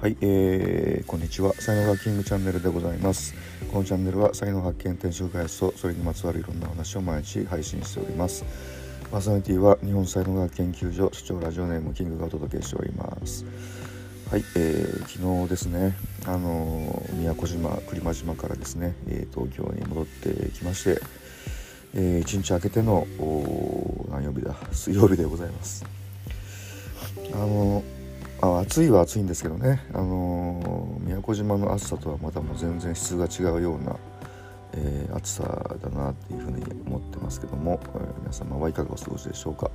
はいえー、こんにちは。才能ハッキングチャンネルでございます。このチャンネルは才能発見転職開発とそれにまつわるいろんな話を毎日配信しております。パーソナリティは日本才能学研究所所長ラジオネームキングがお届けしております。はい、えー、昨日ですねあの宮古島栗間島からですね、えー、東京に戻ってきましてえー、1日明けての何曜日だ？水曜日でございます。あの暑いは暑いんですけどね、あのー、宮古島の暑さとはまたもう全然質が違うような、えー、暑さだなっていうふうに思ってますけども、えー、皆様はいかがお過ごしでしょうか。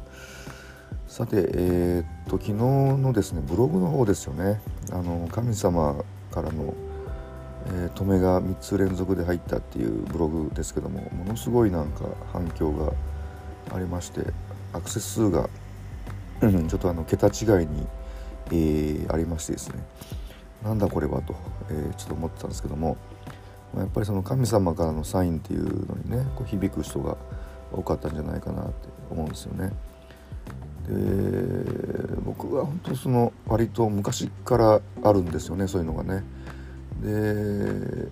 さて、えー、っと昨日のですねブログの方ですよね。あの神様からの、え、止めが3つ連続で入ったっていうブログですけどもものすごいなんか反響がありましてアクセス数がちょっとあの桁違いにえー、ありましてですねなんだこれはと、えー、ちょっと思ってたんですけどもやっぱりその神様からのサインっていうのにねこう響く人が多かったんじゃないかなって思うんですよね。で僕は本当その割と昔からあるんですよねそういうのがね。で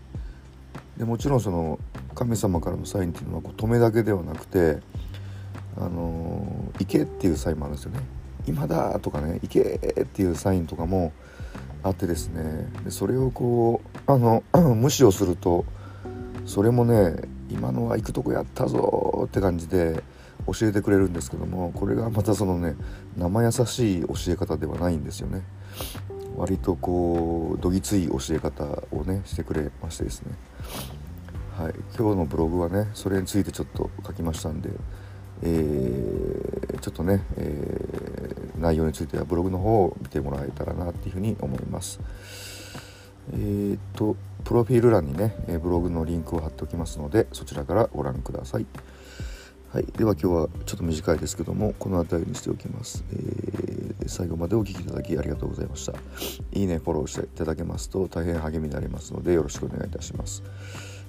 でもちろんその神様からのサインっていうのはこう止めだけではなくて「あの行け」っていうサインもあるんですよね。今だとかね行けっていうサインとかもあってですね。でそれをこうあの 無視をするとそれもね今のは行くとこやったぞって感じで教えてくれるんですけどもこれがまたそのね生優しい教え方ではないんですよね。割とこうどぎつい教え方をねしてくれましてですね。はい。今日のブログはねそれについてちょっと書きましたんでえー、ちょっとね、えー、内容についてはブログの方を見てもらえたらなっていうふうに思います。えー、っとプロフィール欄にねブログのリンクを貼っておきますのでそちらからご覧ください。はい、では今日はちょっと短いですけどもこの辺りにしておきます、えー、最後までお聴きいただきありがとうございました。いいねフォローしていただけますと大変励みになりますのでよろしくお願いいたします。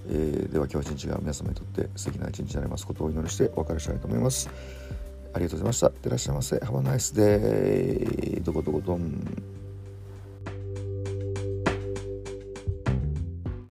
えー、では今日一日が皆様にとって素敵な一日になりますことをお祈りしてお別れしたいと思います。ありがとうございました。いってらっしゃいませ。Have a nice day どこどこどん。